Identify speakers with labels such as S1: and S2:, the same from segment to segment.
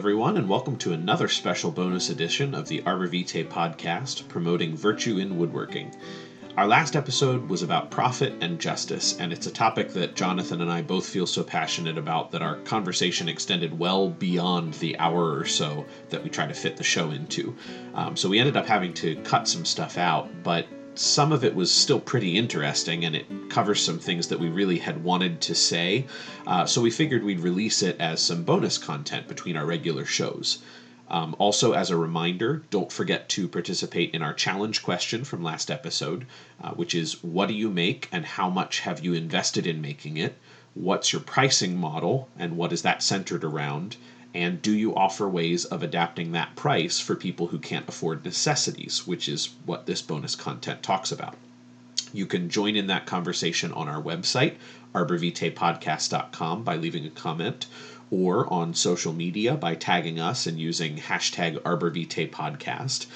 S1: everyone, and welcome to another special bonus edition of the Arbor Vitae podcast promoting virtue in woodworking. Our last episode was about profit and justice, and it's a topic that Jonathan and I both feel so passionate about that our conversation extended well beyond the hour or so that we try to fit the show into. Um, so we ended up having to cut some stuff out, but some of it was still pretty interesting and it covers some things that we really had wanted to say. Uh, so we figured we'd release it as some bonus content between our regular shows. Um, also, as a reminder, don't forget to participate in our challenge question from last episode, uh, which is what do you make and how much have you invested in making it? What's your pricing model and what is that centered around? And do you offer ways of adapting that price for people who can't afford necessities, which is what this bonus content talks about? You can join in that conversation on our website, arborvitaepodcast.com, by leaving a comment, or on social media by tagging us and using hashtag arborvitaepodcast.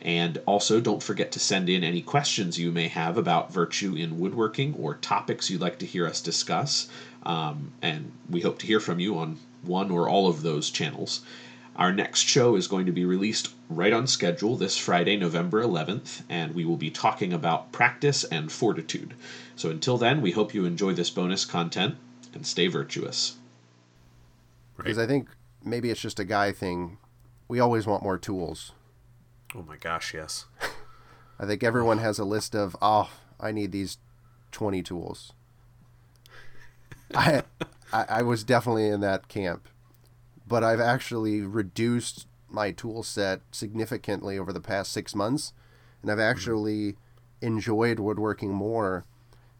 S1: And also, don't forget to send in any questions you may have about virtue in woodworking or topics you'd like to hear us discuss. Um, and we hope to hear from you on one or all of those channels. Our next show is going to be released right on schedule this Friday, November 11th, and we will be talking about practice and fortitude. So until then, we hope you enjoy this bonus content and stay virtuous.
S2: Because I think maybe it's just a guy thing. We always want more tools.
S3: Oh my gosh, yes.
S2: I think everyone has a list of, oh, I need these 20 tools. I, I, I was definitely in that camp, but I've actually reduced my tool set significantly over the past six months, and I've actually enjoyed woodworking more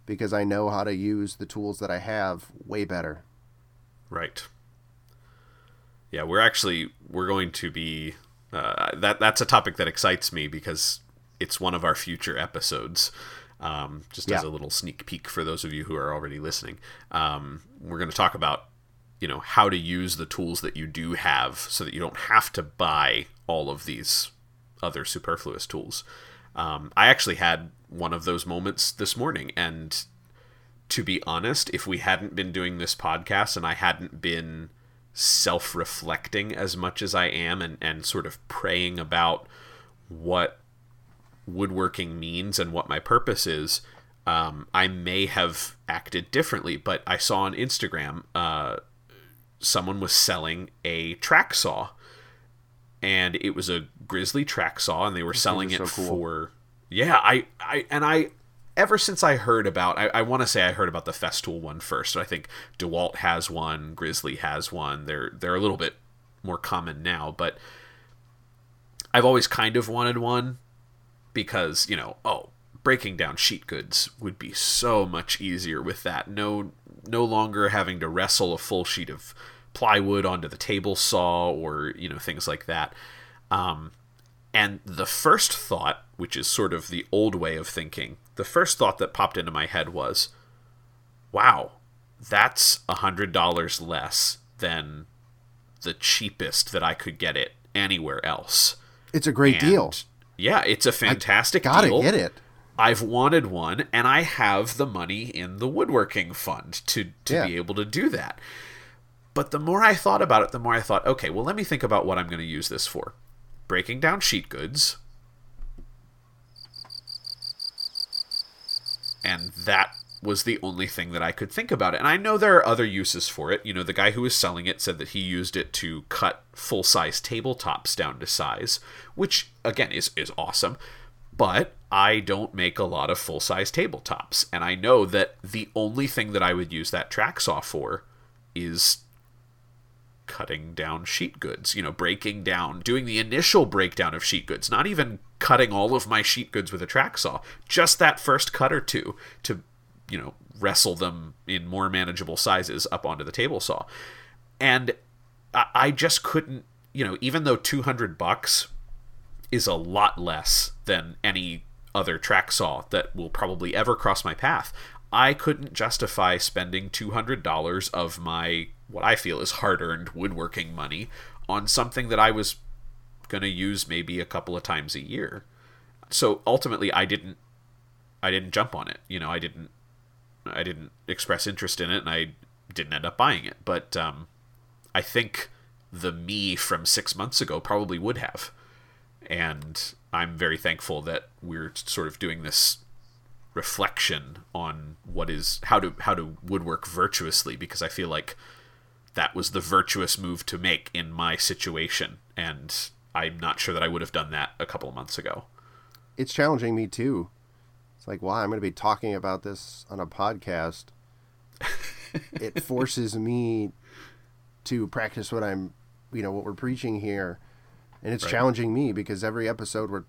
S2: because I know how to use the tools that I have way better.
S3: Right. Yeah, we're actually we're going to be uh, that that's a topic that excites me because it's one of our future episodes. Um, just
S2: Yeah.
S3: as a little sneak peek for those of you who are already listening, um, we're going to talk about you know how to use the tools that you do have so that you don't have to buy all of these other superfluous tools. Um, I actually had one of those moments this morning, and to be honest, if we hadn't been doing this podcast and I hadn't been self reflecting as much as I am and, and sort of praying about what woodworking means and what my purpose is, um, I may have acted differently. But I saw on Instagram uh, someone was selling a track saw, and it was a grizzly track saw, and they were selling it
S2: so cool.
S3: for yeah. I I and I ever since I heard about, I, I want to say I heard about the Festool one first. I think Dewalt has one, Grizzly has one. They're they're a little bit more common now, but I've always kind of wanted one because you know, oh, breaking down sheet goods would be so much easier with that. No, no longer having to wrestle a full sheet of plywood onto the table saw or you know things like that. Um, and the first thought, which is sort of the old way of thinking, the first thought that popped into my head was, wow, that's a hundred dollars less than the cheapest that I could get it anywhere else.
S2: It's a great
S3: And,
S2: deal.
S3: Yeah, it's a fantastic
S2: Gotta
S3: deal.
S2: get it.
S3: I've wanted one, and I have the money in the woodworking fund to to
S2: Yeah.
S3: be able to do that. But the more I thought about it, the more I thought, okay, well, let me think about what I'm going to use this for. Breaking down sheet goods, and that was the only thing that I could think about. it. And I know there are other uses for it. You know, the guy who was selling it said that he used it to cut full size tabletops down to size, which again is is awesome. But I don't make a lot of full size tabletops, and I know that the only thing that I would use that track saw for is cutting down sheet goods, you know, breaking down, doing the initial breakdown of sheet goods, not even cutting all of my sheet goods with a track saw, just that first cut or two to, you know, wrestle them in more manageable sizes up onto the table saw. And I, I just couldn't, you know, even though 200 bucks is a lot less than any other track saw that will probably ever cross my path. I couldn't justify spending $200 of my what I feel is hard-earned woodworking money on something that I was going to use maybe a couple of times a year. So ultimately I didn't I didn't jump on it. You know, I didn't I didn't express interest in it and I didn't end up buying it. But um I think the me from six months ago probably would have. And I'm very thankful that we're sort of doing this reflection on what is how to how to woodwork virtuously because I feel like that was the virtuous move to make in my situation and I'm not sure that I would have done that a couple of months ago.
S2: It's challenging me too. It's like, wow, I'm going to be talking about this on a podcast. it forces me to practice what I'm, you know, what we're preaching here. And it's right. challenging me because every episode we're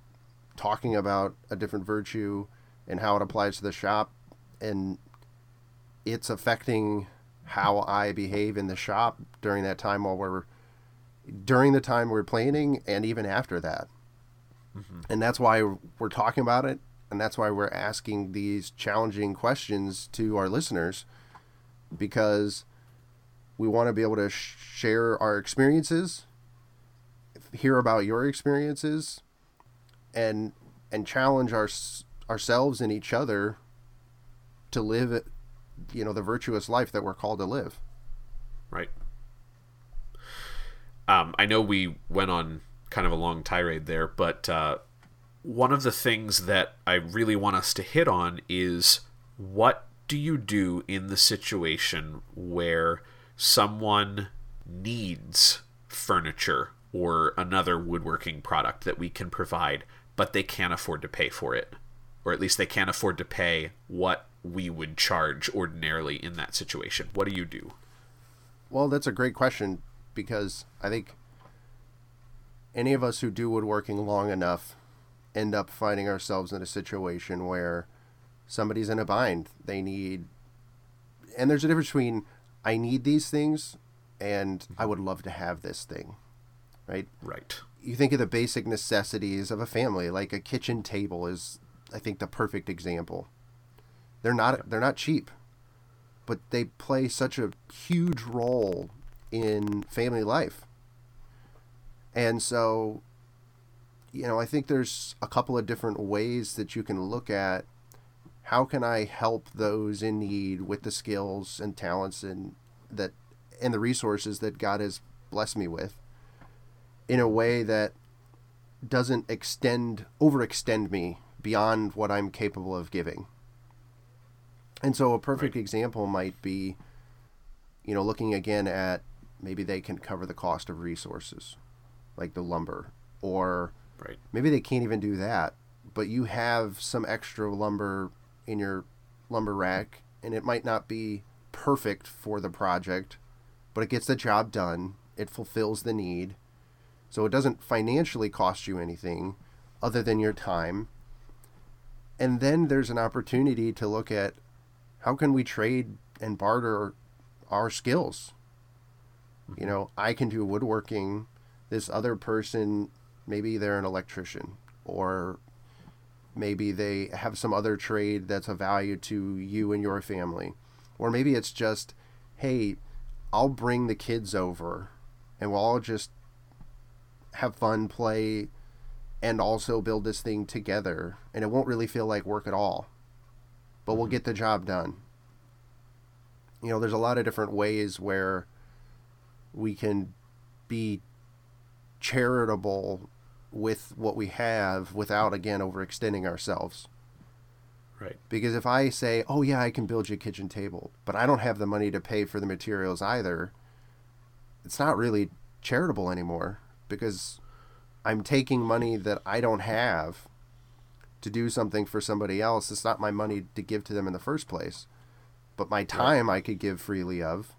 S2: talking about a different virtue and how it applies to the shop and it's affecting how I behave in the shop during that time while we're during the time we're planning and even after that. Mm-hmm. And that's why we're talking about it and that's why we're asking these challenging questions to our listeners because we want to be able to sh- share our experiences, hear about your experiences and and challenge our ourselves and each other to live you know the virtuous life that we're called to live.
S3: Right. Um, i know we went on kind of a long tirade there but uh, one of the things that i really want us to hit on is what do you do in the situation where someone needs furniture or another woodworking product that we can provide but they can't afford to pay for it or at least they can't afford to pay what we would charge ordinarily in that situation. What do you do?
S2: Well, that's a great question because I think any of us who do woodworking long enough end up finding ourselves in a situation where somebody's in a bind. They need, and there's a difference between I need these things and mm-hmm. I would love to have this thing, right?
S3: Right.
S2: You think of the basic necessities of a family, like a kitchen table is I think the perfect example. They're not they're not cheap, but they play such a huge role in family life. And so you know, I think there's a couple of different ways that you can look at how can I help those in need with the skills and talents and that and the resources that God has blessed me with in a way that doesn't extend overextend me beyond what I'm capable of giving. And so a perfect right. example might be, you know, looking again at maybe they can cover the cost of resources, like the lumber, or
S3: right.
S2: maybe they can't even do that, but you have some extra lumber in your lumber rack, and it might not be perfect for the project, but it gets the job done. It fulfills the need. So it doesn't financially cost you anything other than your time and then there's an opportunity to look at how can we trade and barter our skills mm-hmm. you know i can do woodworking this other person maybe they're an electrician or maybe they have some other trade that's of value to you and your family or maybe it's just hey i'll bring the kids over and we'll all just have fun play and also build this thing together. And it won't really feel like work at all, but we'll mm-hmm. get the job done. You know, there's a lot of different ways where we can be charitable with what we have without, again, overextending ourselves.
S3: Right.
S2: Because if I say, oh, yeah, I can build you a kitchen table, but I don't have the money to pay for the materials either, it's not really charitable anymore because I'm taking money that I don't have to do something for somebody else. It's not my money to give to them in the first place, but my time right. I could give freely of,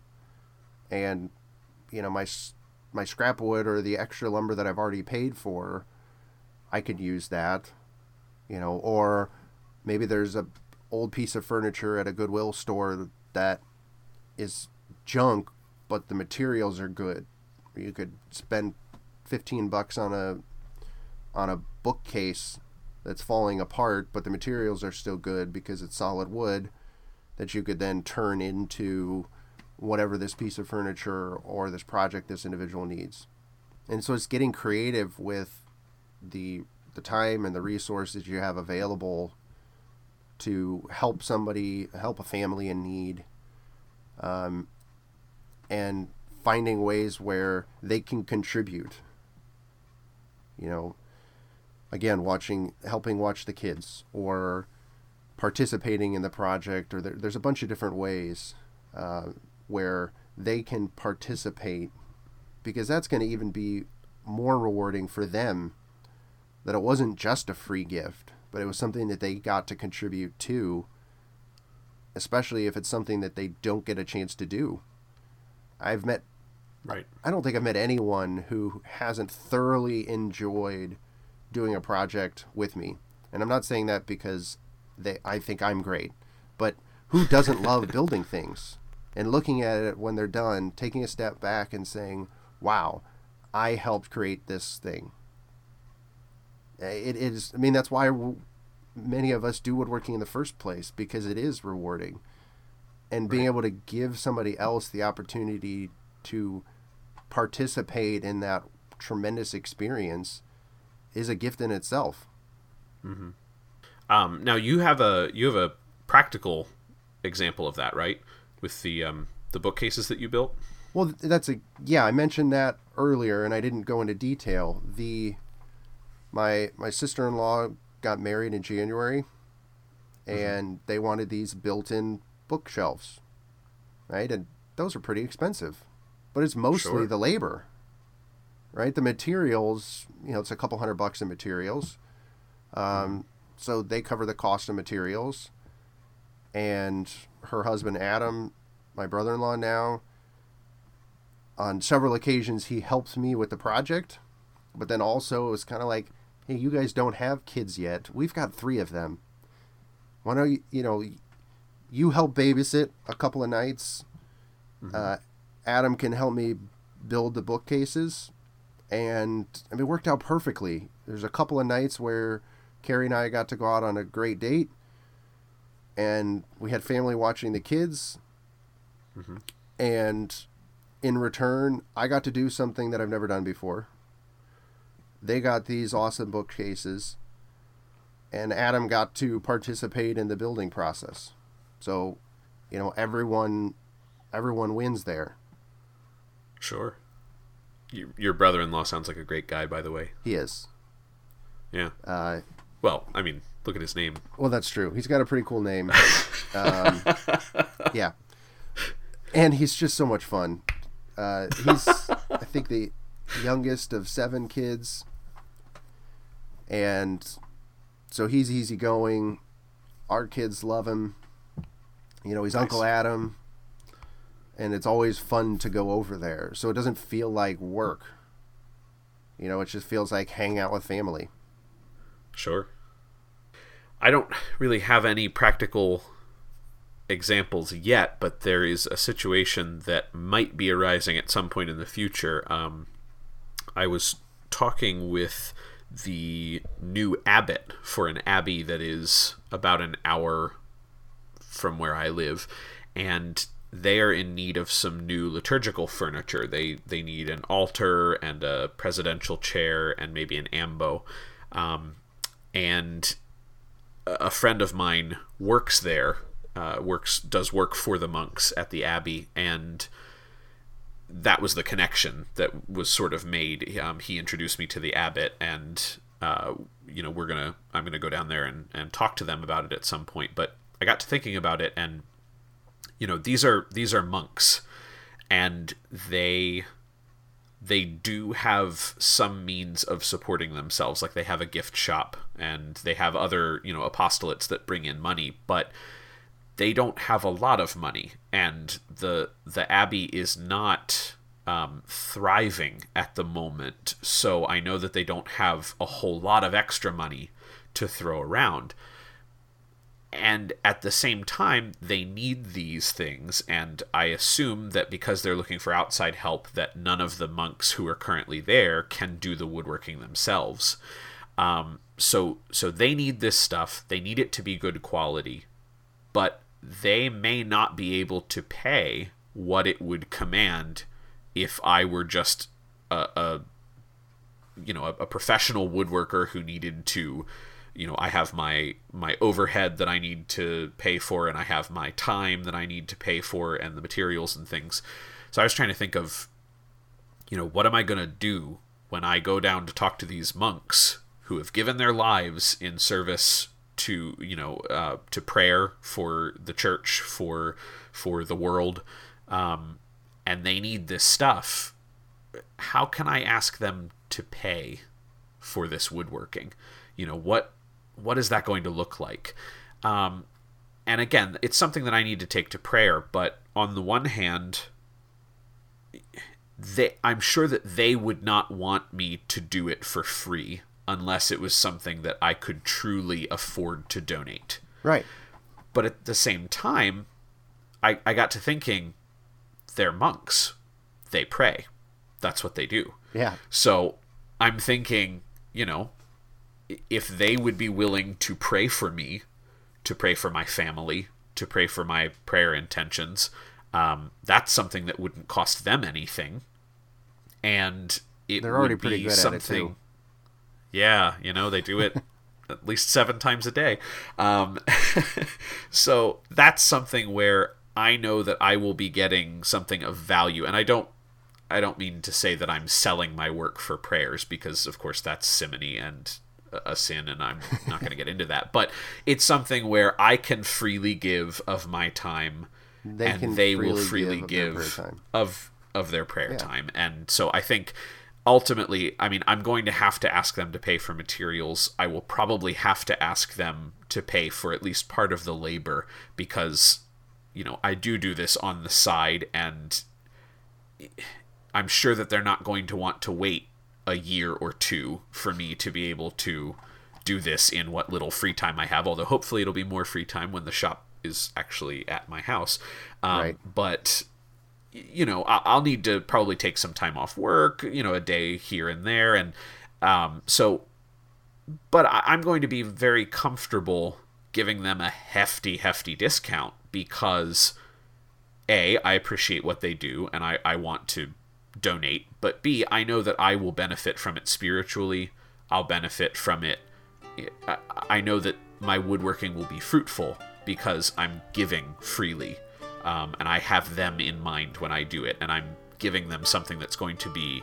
S2: and you know my my scrap wood or the extra lumber that I've already paid for, I could use that, you know, or maybe there's a old piece of furniture at a Goodwill store that is junk, but the materials are good. You could spend 15 bucks on a on a bookcase that's falling apart, but the materials are still good because it's solid wood that you could then turn into whatever this piece of furniture or this project this individual needs. And so it's getting creative with the the time and the resources you have available to help somebody, help a family in need, um, and finding ways where they can contribute. You know, again, watching, helping watch the kids, or participating in the project, or there, there's a bunch of different ways uh, where they can participate, because that's going to even be more rewarding for them. That it wasn't just a free gift, but it was something that they got to contribute to, especially if it's something that they don't get a chance to do. I've met
S3: Right.
S2: I don't think I've met anyone who hasn't thoroughly enjoyed doing a project with me. And I'm not saying that because they I think I'm great, but who doesn't love building things and looking at it when they're done, taking a step back and saying, "Wow, I helped create this thing." It is I mean that's why many of us do woodworking in the first place because it is rewarding. And being able to give somebody else the opportunity to participate in that tremendous experience is a gift in itself.
S3: Mm-hmm. Um, now you have a you have a practical example of that, right? With the um, the bookcases that you built.
S2: Well, that's a yeah. I mentioned that earlier, and I didn't go into detail. The my my sister in law got married in January, mm-hmm. and mm-hmm. they wanted these built-in bookshelves, right? And those are pretty expensive but it's mostly sure. the labor, right? The materials, you know, it's a couple hundred bucks in materials. Um, so they cover the cost of materials. And her husband, Adam, my brother in law now, on several occasions, he helped me with the project. But then also, it was kind of like, hey, you guys don't have kids yet. We've got three of them. Why don't you, you know, you help babysit a couple of nights. Mm-hmm. Uh, Adam can help me build the bookcases, and I mean, it worked out perfectly. There's a couple of nights where Carrie and I got to go out on a great date, and we had family watching the kids, mm-hmm. and in return, I got to do something that I've never done before. They got these awesome bookcases, and Adam got to participate in the building process. So, you know, everyone everyone wins there.
S3: Sure. your brother-in-law sounds like a great guy, by the way.
S2: He is.
S3: Yeah.
S2: Uh,
S3: well, I mean, look at his name.
S2: Well, that's true. He's got a pretty cool name. um, yeah. And he's just so much fun. Uh, he's, I think, the youngest of seven kids. And so he's easygoing. Our kids love him. You know, he's nice. Uncle Adam and it's always fun to go over there. So it doesn't feel like work. You know, it just feels like hanging out with family.
S3: Sure. I don't really have any practical examples yet, but there is a situation that might be arising at some point in the future. Um, I was talking with the new abbot for an abbey that is about an hour from where I live, and they are in need of some new liturgical furniture. They they need an altar and a presidential chair and maybe an ambo. Um, and a friend of mine works there, uh, works does work for the monks at the abbey, and that was the connection that was sort of made. Um, he introduced me to the abbot, and uh, you know we're gonna I'm gonna go down there and, and talk to them about it at some point. But I got to thinking about it and you know these are these are monks and they they do have some means of supporting themselves. Like they have a gift shop and they have other you know apostolates that bring in money but they don't have a lot of money. And the the abbey is not um, thriving at the moment. So i know that they don't have a whole lot of extra money to throw around and at the same time they need these things and i assume that because they're looking for outside help that none of the monks who are currently there can do the woodworking themselves. Um, so so they need this stuff. They need it to be good quality. But they may not be able to pay what it would command if i were just a, a you know a, a professional woodworker who needed to you know i have my my overhead that i need to pay for and i have my time that i need to pay for and the materials and things so i was trying to think of you know, what am I to do when I go down to talk to these monks who have given their lives in service to, you know, uh, to prayer for the church, for for the world, um, and they need this stuff? How can I ask them to pay for this woodworking? You know, what what is that going to look like? Um, and again, it's something that I need to take to prayer. But on the one hand, they, I'm sure that they would not want me to do it for free unless it was something that I could truly afford to donate.
S2: Right.
S3: But at the same time, I, I got to thinking, they're monks. They pray. That's what they do.
S2: Yeah.
S3: So I'm thinking, you know, if they would be willing to pray for me, to pray for my family, to pray for my prayer intentions, um, that's something that wouldn't cost them anything, and it
S2: They're already
S3: would
S2: pretty
S3: be
S2: good at it,
S3: something.
S2: too.
S3: Yeah, you know they do it at least seven times a day. Um, so that's something where I know that I will be getting something of value, and I don't. I don't mean to say that I'm selling my work for prayers because, of course, that's simony and a- sin, and I'm not going to get into that. But it's something where I can freely give of my time,
S2: They
S3: and they will
S2: freely
S3: freely
S2: give of their
S3: give of of their prayer
S2: Yeah.
S3: time. And so I think ultimately, I mean, I'm going to have to ask them to pay for materials. I will probably have to ask them to pay for at least part of the labor because you know, I do do this on the side and I'm sure that they're not going to want to wait a year or two for me to be able to do this in what little free time I have. Although hopefully it'll be more free time when the shop is actually at my house. Um,
S2: Right.
S3: But you know, I- I'll need to probably take some time off work. You know, a day here and there, and um, so. But I'm going to be very comfortable giving them a hefty, hefty discount because a i appreciate what they do and i, I want to donate but b i know that i will benefit from it spiritually i'll benefit from it I, know that my woodworking will be fruitful because i'm giving freely um, and i have them in mind when i do it and i'm giving them something that's going to be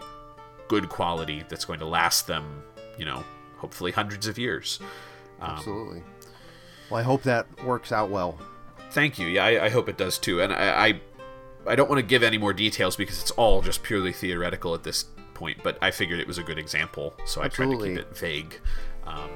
S3: good quality that's going to last them you know hopefully hundreds of years
S2: Absolutely. Well, I hope that works out well.
S3: Thank you. Yeah, I, I hope it does too. And I, I, I don't want to give any more details because it's all just purely theoretical at this point. But I figured it was a good example, so I tried to keep it vague. Um,